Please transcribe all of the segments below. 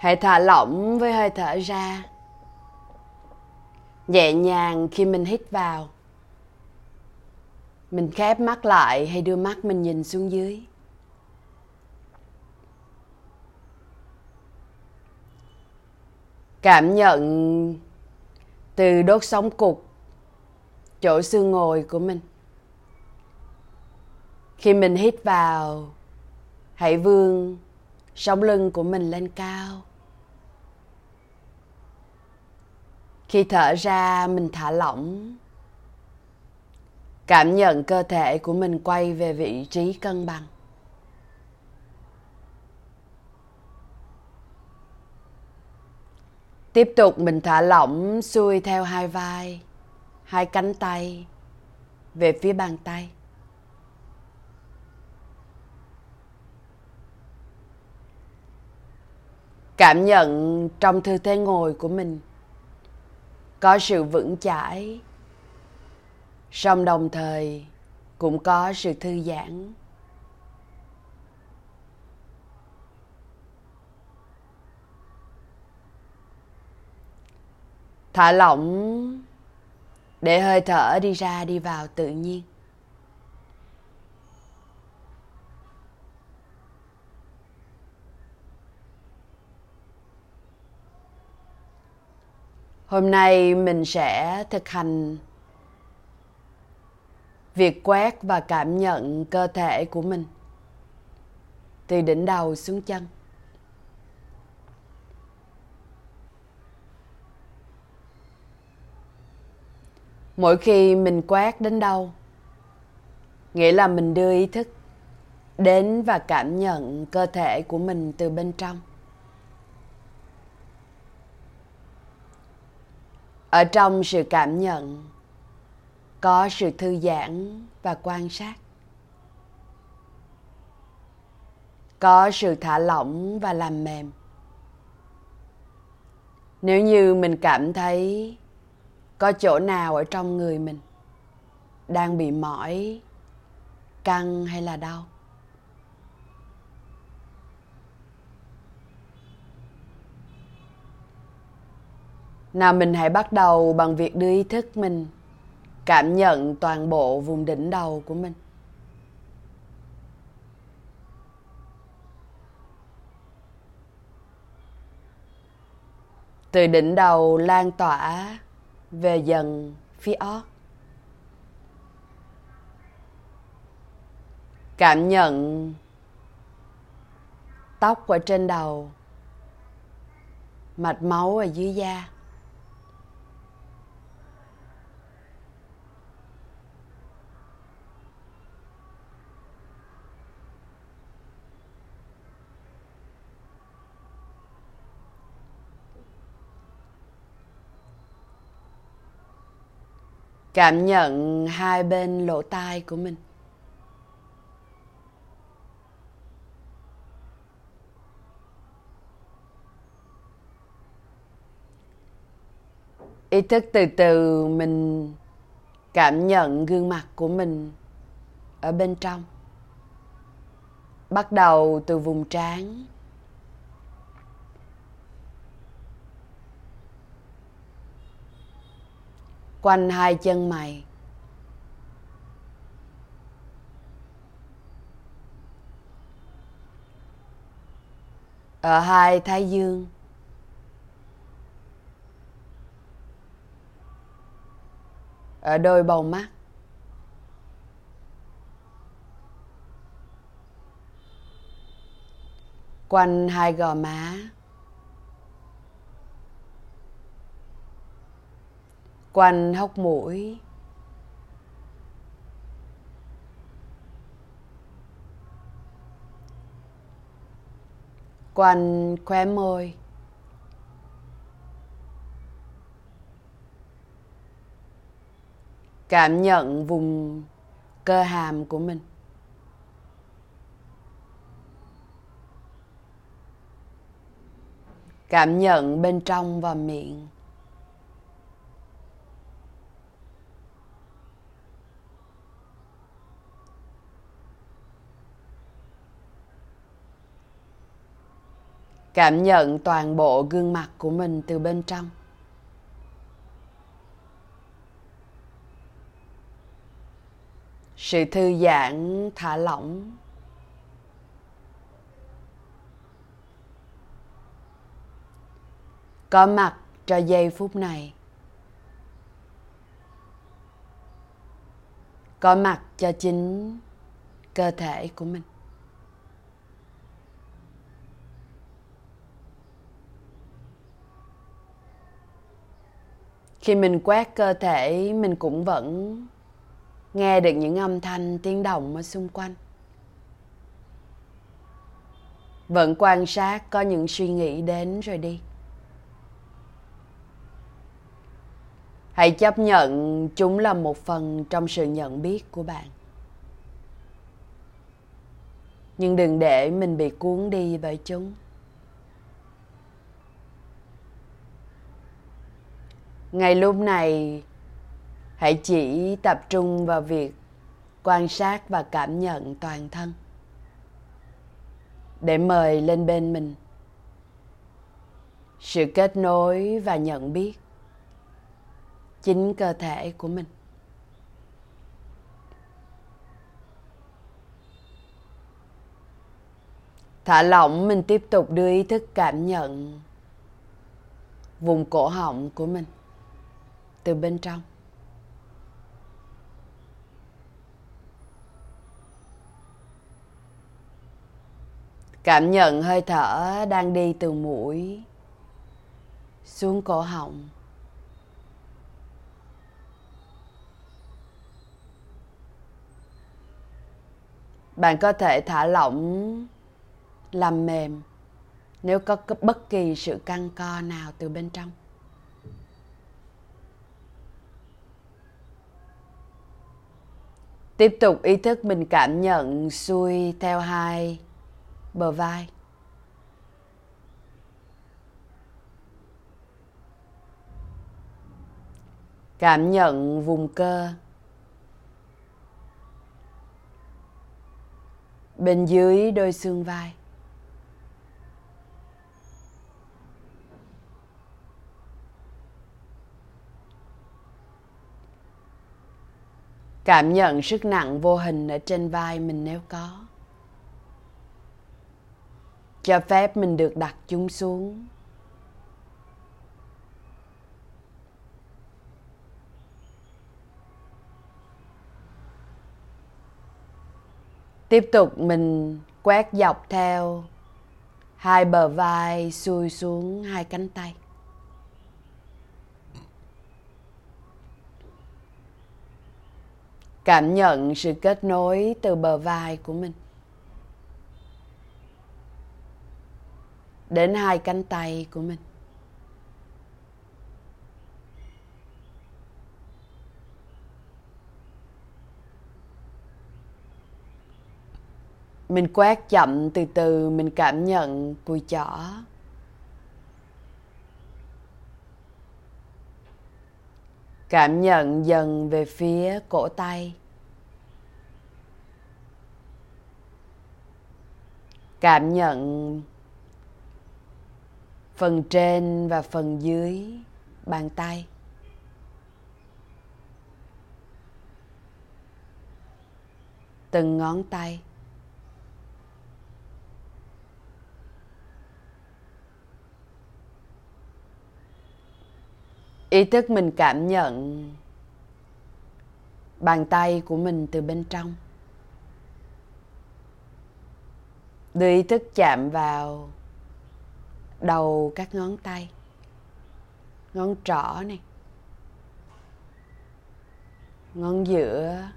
hãy thả lỏng với hơi thở ra. Nhẹ nhàng khi mình hít vào. Mình khép mắt lại hay đưa mắt mình nhìn xuống dưới. Cảm nhận từ đốt sống cục, chỗ xương ngồi của mình. Khi mình hít vào, hãy vươn sống lưng của mình lên cao. Khi thở ra, mình thả lỏng. Cảm nhận cơ thể của mình quay về vị trí cân bằng. Tiếp tục mình thả lỏng, xuôi theo hai vai, hai cánh tay, về phía bàn tay. Cảm nhận trong tư thế ngồi của mình có sự vững chãi. Song đồng thời, cũng có sự thư giãn. Thả lỏng, để hơi thở đi ra, đi vào tự nhiên. Hôm nay mình sẽ thực hành việc quét và cảm nhận cơ thể của mình. Từ đỉnh đầu xuống chân. Mỗi khi mình quét đến đâu, nghĩa là mình đưa ý thức đến và cảm nhận cơ thể của mình từ bên trong. Ở trong sự cảm nhận, có sự thư giãn và quan sát. Có sự thả lỏng và làm mềm. Nếu như mình cảm thấy có chỗ nào ở trong người mình đang bị mỏi, căng hay là đau nào mình hãy bắt đầu bằng việc đưa ý thức mình. Cảm nhận toàn bộ vùng đỉnh đầu của mình. Từ đỉnh đầu lan tỏa về dần phía ót cảm nhận tóc ở trên đầu, mạch máu ở dưới da. Cảm nhận hai bên lỗ tai của mình. Ý thức từ từ mình cảm nhận gương mặt của mình ở bên trong. Bắt đầu từ vùng trán. Quanh hai chân mày. Ở hai thái dương. Ở đôi bầu mắt. Quanh hai gò má. Quanh hốc mũi quanh khóe môi. Cảm nhận vùng cơ hàm của mình. Cảm nhận bên trong và miệng. Cảm nhận toàn bộ gương mặt của mình từ bên trong. Sự thư giãn, thả lỏng. Có mặt cho giây phút này. Có mặt cho chính cơ thể của mình. Khi mình quét cơ thể, mình cũng vẫn nghe được những âm thanh tiếng động ở xung quanh. Vẫn quan sát, có những suy nghĩ đến rồi đi. Hãy chấp nhận chúng là một phần trong sự nhận biết của bạn. Nhưng đừng để mình bị cuốn đi bởi chúng. Ngay lúc này, hãy chỉ tập trung vào việc quan sát và cảm nhận toàn thân. Để mời lên bên mình. Sự kết nối và nhận biết chính cơ thể của mình. Thả lỏng, mình tiếp tục đưa ý thức cảm nhận vùng cổ họng của mình từ bên trong. Cảm nhận hơi thở đang đi từ mũi xuống cổ họng. Bạn có thể thả lỏng làm mềm nếu có bất kỳ sự căng co nào từ bên trong. Tiếp tục ý thức mình cảm nhận xuôi theo hai bờ vai. Cảm nhận vùng cơ. Bên dưới đôi xương vai. Cảm nhận sức nặng vô hình ở trên vai mình nếu có. Cho phép mình được đặt chúng xuống. Tiếp tục mình quét dọc theo hai bờ vai xuôi xuống hai cánh tay. Cảm nhận sự kết nối từ bờ vai của mình. Đến hai cánh tay của mình. Mình quét chậm từ từ mình cảm nhận cùi chỏ. Cảm nhận dần về phía cổ tay. Cảm nhận phần trên và phần dưới bàn tay. Từng ngón tay. Ý thức mình cảm nhận bàn tay của mình từ bên trong. Đưa ý thức chạm vào đầu các ngón tay, ngón trỏ này, ngón giữa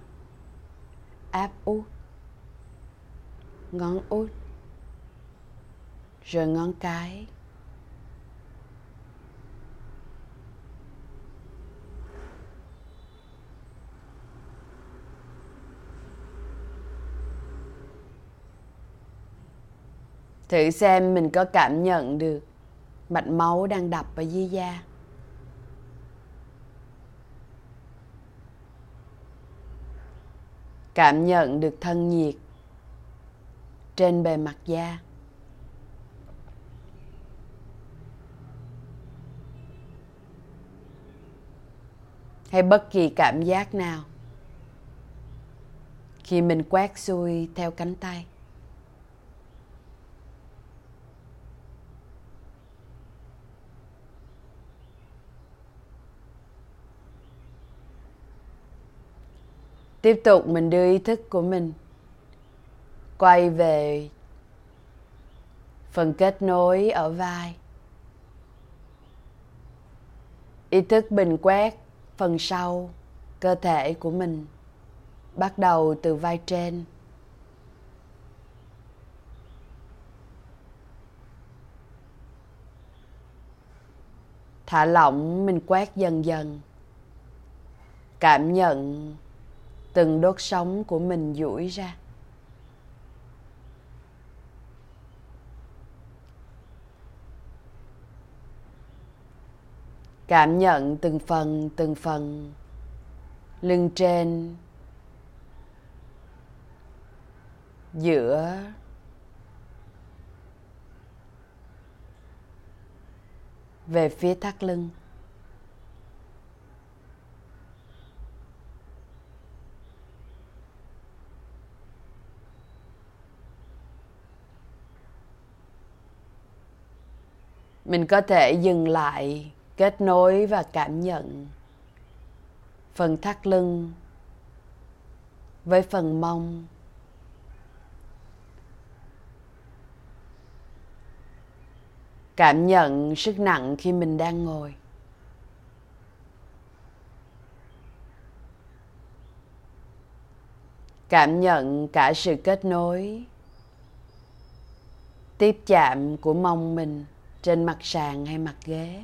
áp út, ngón út, rồi ngón cái. Thử xem mình có cảm nhận được mạch máu đang đập ở dưới da. Cảm nhận được thân nhiệt trên bề mặt da. hay bất kỳ cảm giác nào khi mình quét xuôi theo cánh tay tiếp tục mình đưa ý thức của mình quay về phần kết nối ở vai. Ý thức bình quét phần sau cơ thể của mình, bắt đầu từ vai trên. Thả lỏng mình quét dần dần. Cảm nhận từng đốt sống của mình duỗi ra. Cảm nhận từng phần từng phần, lưng trên, giữa. Về phía thắt lưng. Mình có thể dừng lại, kết nối và cảm nhận phần thắt lưng với phần mông. Cảm nhận sức nặng khi mình đang ngồi. Cảm nhận cả sự kết nối, tiếp chạm của mông mình trên mặt sàn hay mặt ghế.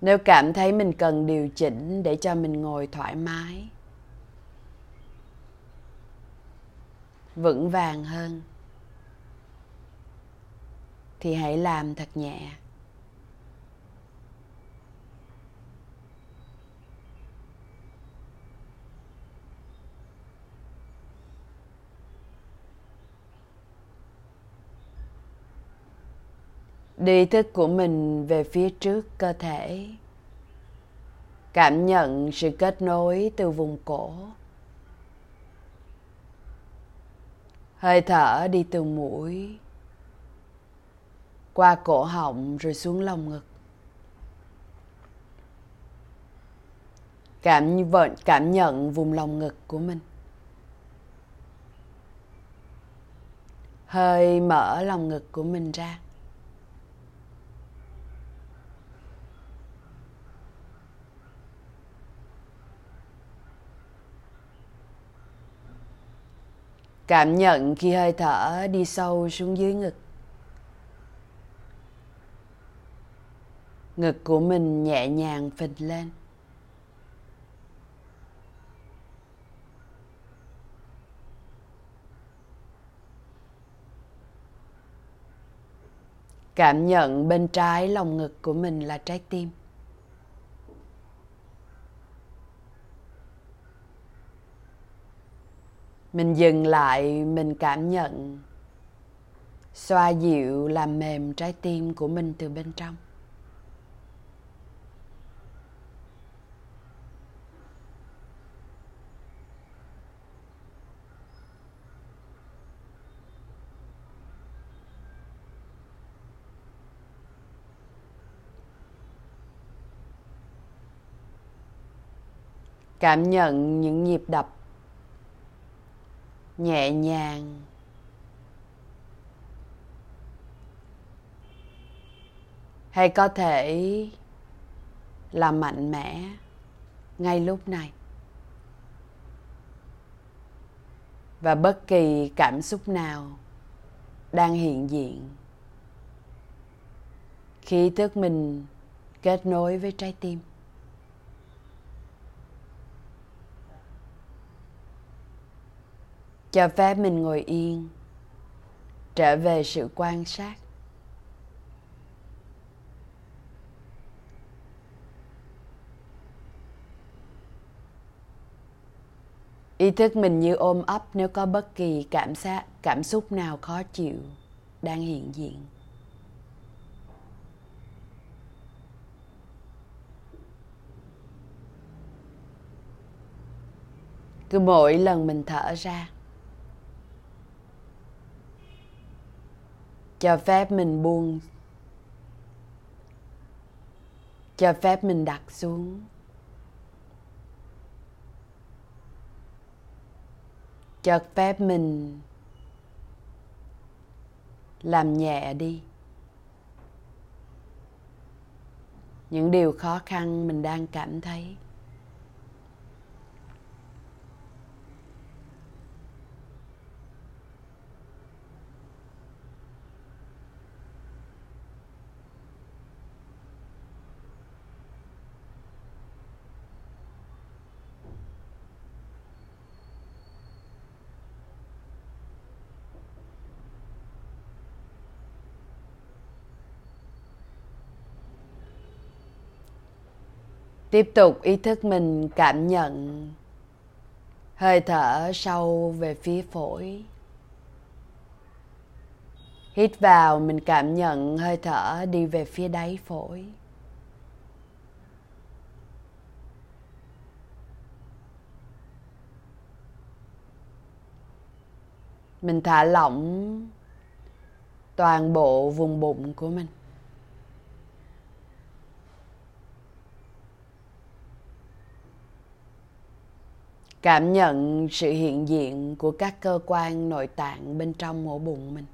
Nếu cảm thấy mình cần điều chỉnh để cho mình ngồi thoải mái, vững vàng hơn, thì hãy làm thật nhẹ. Đi thức của mình về phía trước cơ thể. Cảm nhận sự kết nối từ vùng cổ. Hơi thở đi từ mũi, qua cổ họng rồi xuống lồng ngực. Cảm vận, cảm nhận vùng lồng ngực của mình. Hơi mở lồng ngực của mình ra. Cảm nhận khi hơi thở đi sâu xuống dưới ngực. Ngực của mình nhẹ nhàng phình lên. Cảm nhận bên trái lồng ngực của mình là trái tim. Mình dừng lại, mình cảm nhận. Xoa dịu, làm mềm trái tim của mình từ bên trong. Cảm nhận những nhịp đập nhẹ nhàng. Hay có thể là mạnh mẽ ngay lúc này. Và bất kỳ cảm xúc nào đang hiện diện. Khi thức mình kết nối với trái tim. Cho phép mình ngồi yên, trở về sự quan sát. Ý thức mình như ôm ấp nếu có bất kỳ cảm giác cảm xúc nào khó chịu đang hiện diện. Cứ mỗi lần mình thở ra cho phép mình buông. Cho phép mình đặt xuống. Cho phép mình làm nhẹ đi. Những điều khó khăn mình đang cảm thấy. Tiếp tục ý thức mình, cảm nhận. Hơi thở sâu về phía phổi. Hít vào, mình cảm nhận hơi thở đi về phía đáy phổi. Mình thả lỏng toàn bộ vùng bụng của mình. Cảm nhận sự hiện diện của các cơ quan nội tạng bên trong ổ bụng mình.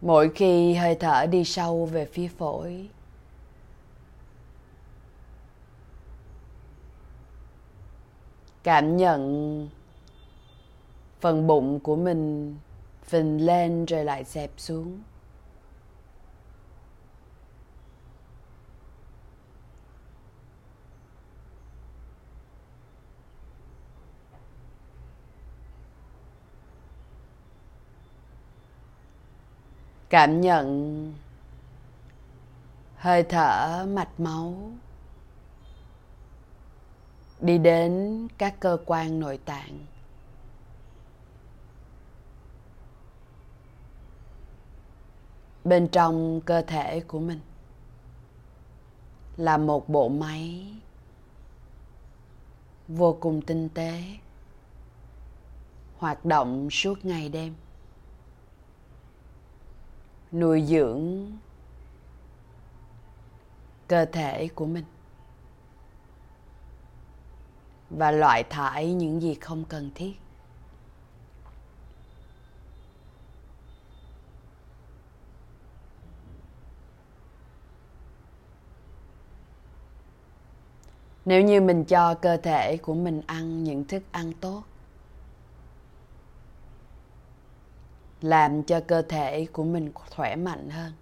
Mỗi khi hơi thở đi sâu về phía phổi, cảm nhận phần bụng của mình phình lên rồi lại dẹp xuống. Cảm nhận hơi thở, mạch máu đi đến các cơ quan nội tạng. Bên trong cơ thể của mình. Là một bộ máy vô cùng tinh tế, hoạt động suốt ngày đêm. Nuôi dưỡng cơ thể của mình. Và loại thải những gì không cần thiết. Nếu như mình cho cơ thể của mình ăn những thức ăn tốt, làm cho cơ thể của mình khỏe mạnh hơn.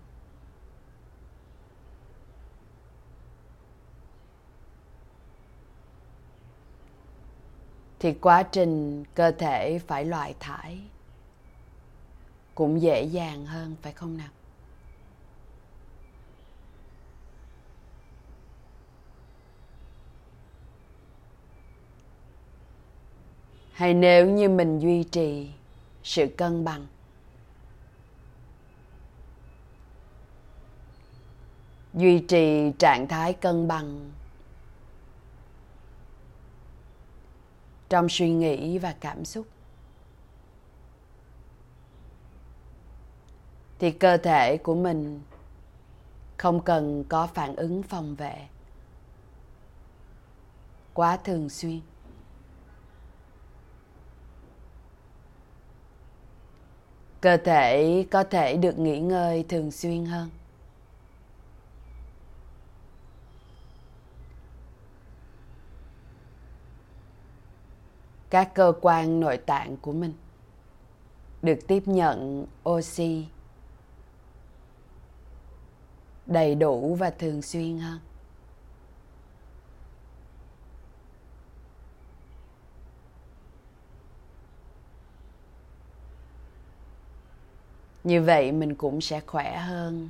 Thì quá trình cơ thể phải loại thải cũng dễ dàng hơn, phải không nào? Hay nếu như mình duy trì sự cân bằng? Duy trì trạng thái cân bằng trong suy nghĩ và cảm xúc. Thì cơ thể của mình không cần có phản ứng phòng vệ quá thường xuyên. Cơ thể có thể được nghỉ ngơi thường xuyên hơn. Các cơ quan nội tạng của mình được tiếp nhận oxy đầy đủ và thường xuyên hơn. Như vậy mình cũng sẽ khỏe hơn.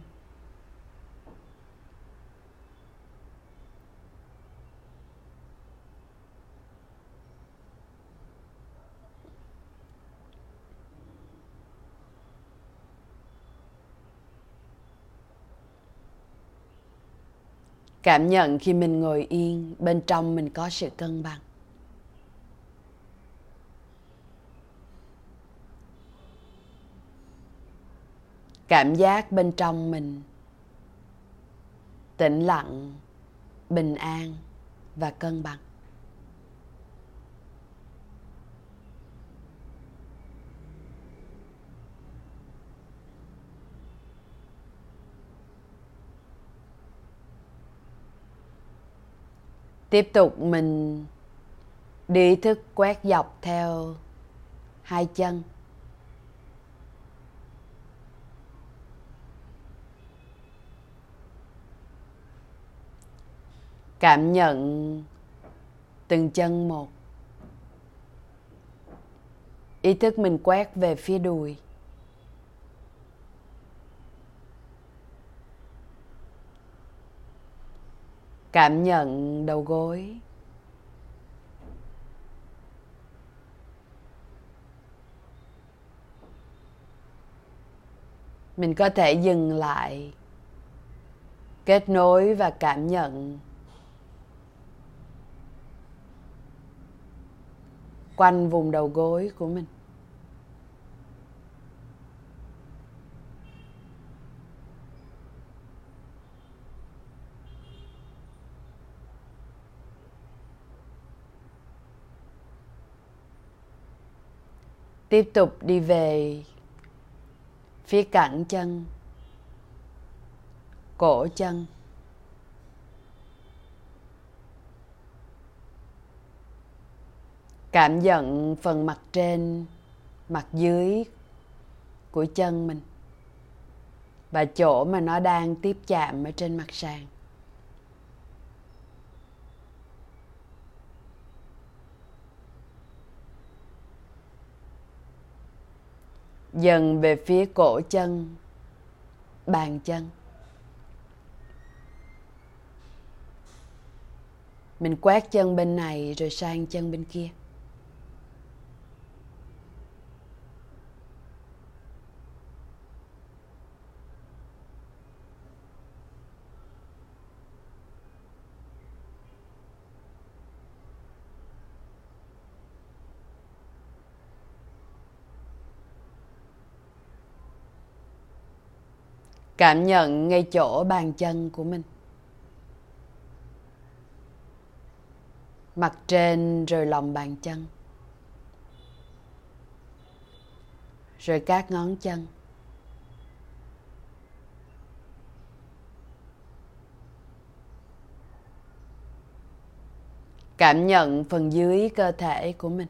Cảm nhận khi mình ngồi yên, bên trong mình có sự cân bằng. Cảm giác bên trong mình tĩnh lặng, bình an và cân bằng. Tiếp tục mình đi thức quét dọc theo hai chân. Cảm nhận từng chân một. Ý thức mình quét về phía đùi. Cảm nhận đầu gối. Mình có thể dừng lại, kết nối và cảm nhận quanh vùng đầu gối của mình. Tiếp tục đi về phía cẳng chân, cổ chân. Cảm nhận phần mặt trên, mặt dưới của chân mình. Và chỗ mà nó đang tiếp chạm ở trên mặt sàn. Dần về phía cổ chân, bàn chân. Mình quét chân bên này rồi sang chân bên kia. Cảm nhận ngay chỗ bàn chân của mình. Mặt trên rồi lòng bàn chân. Rồi các ngón chân. Cảm nhận phần dưới cơ thể của mình.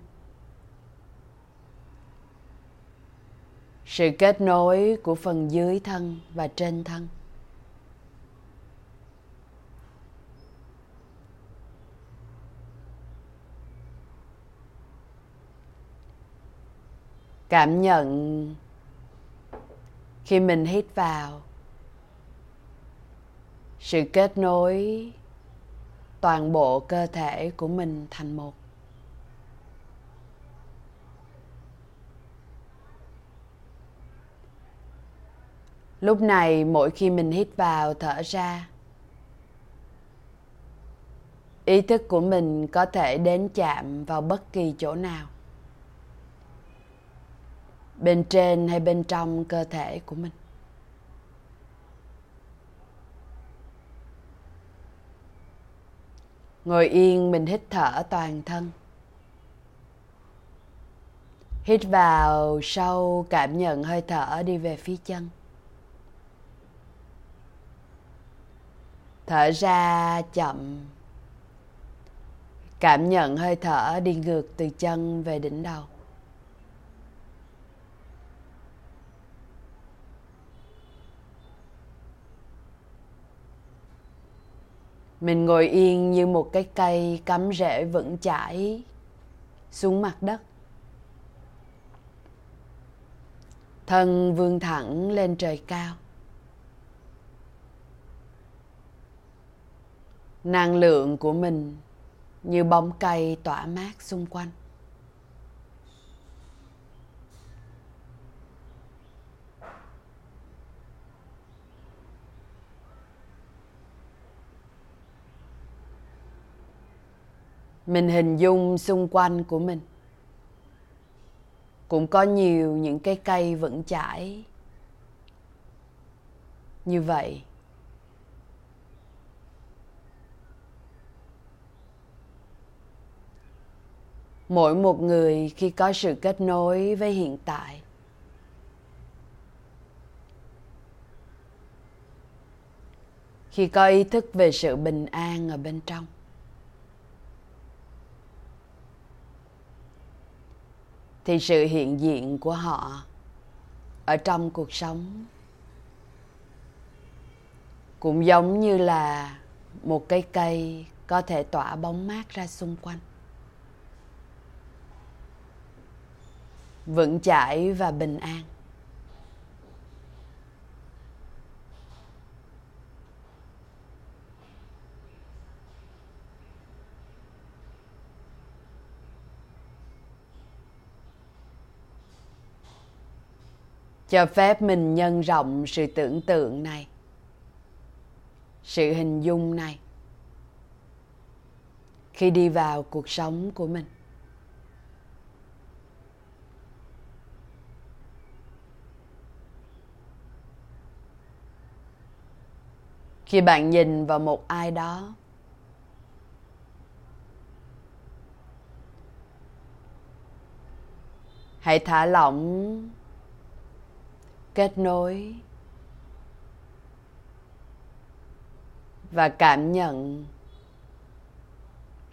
Sự kết nối của phần dưới thân và trên thân. Cảm nhận khi mình hít vào. Sự kết nối toàn bộ cơ thể của mình thành một. Lúc này mỗi khi mình hít vào thở ra, ý thức của mình có thể đến chạm vào bất kỳ chỗ nào, bên trên hay bên trong cơ thể của mình. Ngồi yên, mình hít thở toàn thân. Hít vào sâu cảm nhận hơi thở đi về phía chân. Thở ra chậm. Cảm nhận hơi thở đi ngược từ chân về đỉnh đầu. Mình ngồi yên như một cái cây cắm rễ vững chãi xuống mặt đất. Thân vươn thẳng lên trời cao. Năng lượng của mình như bóng cây tỏa mát xung quanh. Mình hình dung xung quanh của mình. Cũng có nhiều những cái cây vững chãi như vậy. Mỗi một người khi có sự kết nối với hiện tại. Khi có ý thức về sự bình an ở bên trong. Thì sự hiện diện của họ ở trong cuộc sống cũng giống như là một cây cây có thể tỏa bóng mát ra xung quanh. Vững chãi và bình an. Cho phép mình nhân rộng sự tưởng tượng này, sự hình dung này khi đi vào cuộc sống của mình. Khi bạn nhìn vào một ai đó, hãy thả lỏng, kết nối và cảm nhận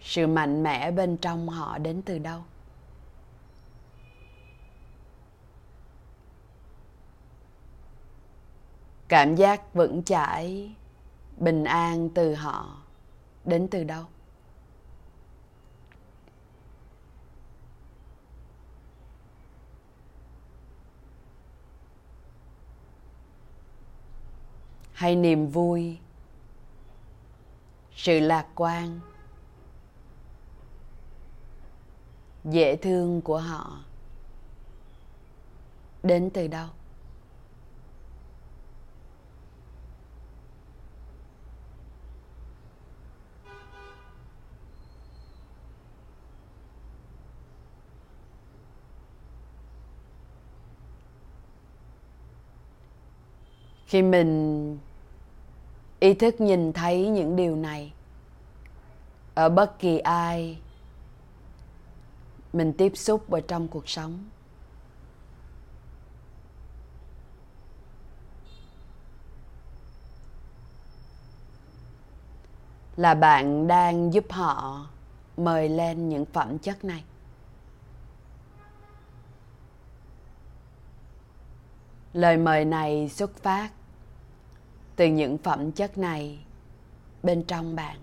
sự mạnh mẽ bên trong họ đến từ đâu. Cảm giác vững chãi bình an từ họ. Đến từ đâu? Hay niềm vui, sự lạc quan, dễ thương của họ. Đến từ đâu? Khi mình ý thức nhìn thấy những điều này, ở bất kỳ ai, mình tiếp xúc ở trong cuộc sống. Là bạn đang giúp họ mời lên những phẩm chất này. Lời mời này xuất phát từ những phẩm chất này bên trong bạn.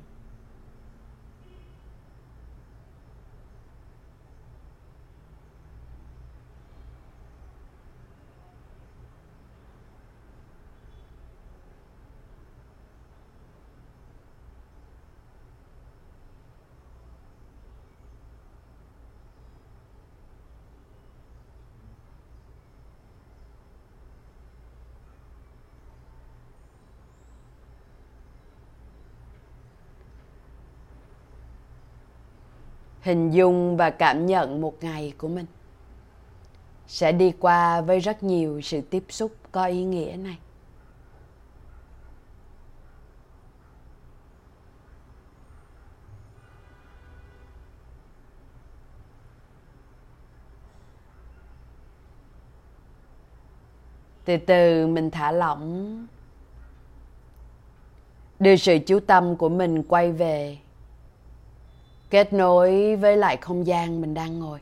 Hình dung và cảm nhận một ngày của mình. Sẽ đi qua với rất nhiều sự tiếp xúc có ý nghĩa này. Từ từ mình thả lỏng. Đưa sự chú tâm của mình quay về kết nối với lại không gian mình đang ngồi.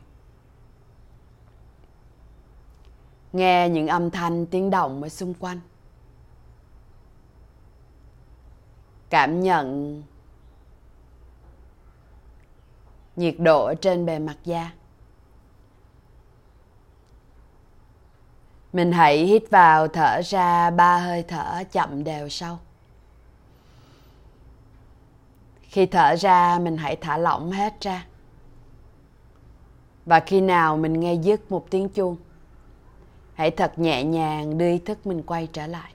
Nghe những âm thanh tiếng động ở xung quanh. Cảm nhận nhiệt độ trên bề mặt da. Mình hãy hít vào, thở ra, ba hơi thở chậm đều sâu. Khi thở ra mình hãy thả lỏng hết ra. Và khi nào mình nghe dứt một tiếng chuông, hãy thật nhẹ nhàng đưa ý thức mình quay trở lại.